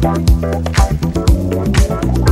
Thank you.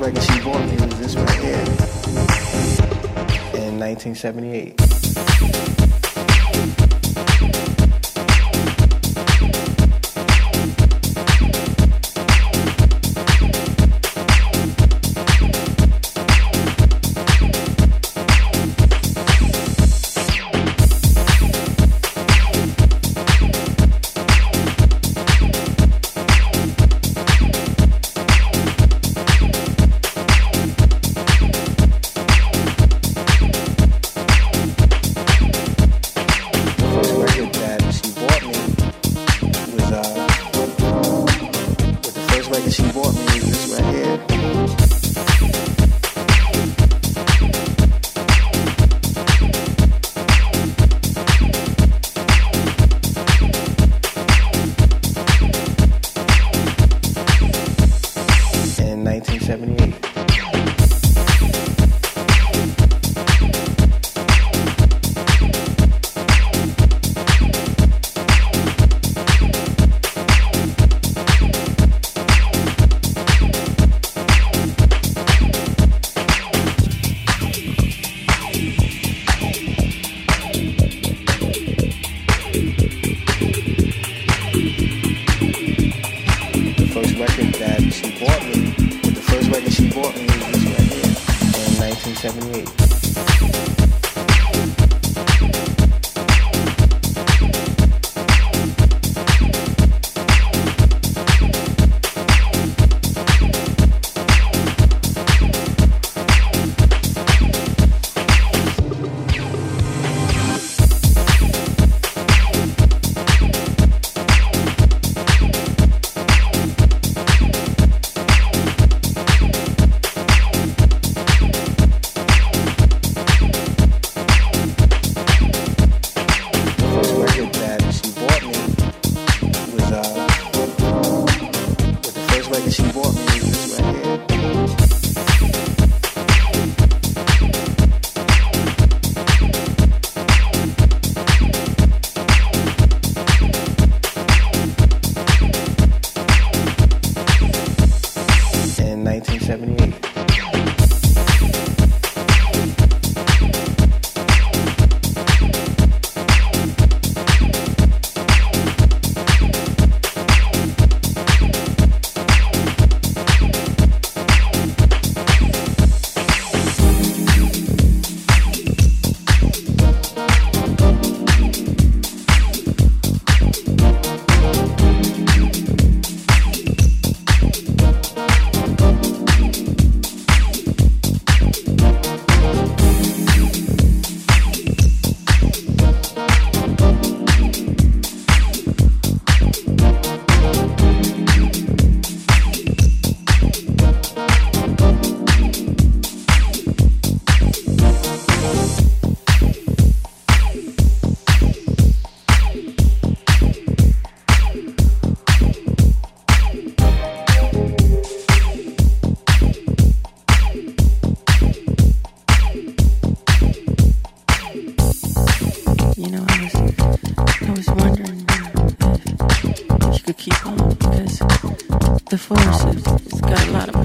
record she bought me was this right here in 1978. was wondering if she could keep on because the force has got a lot of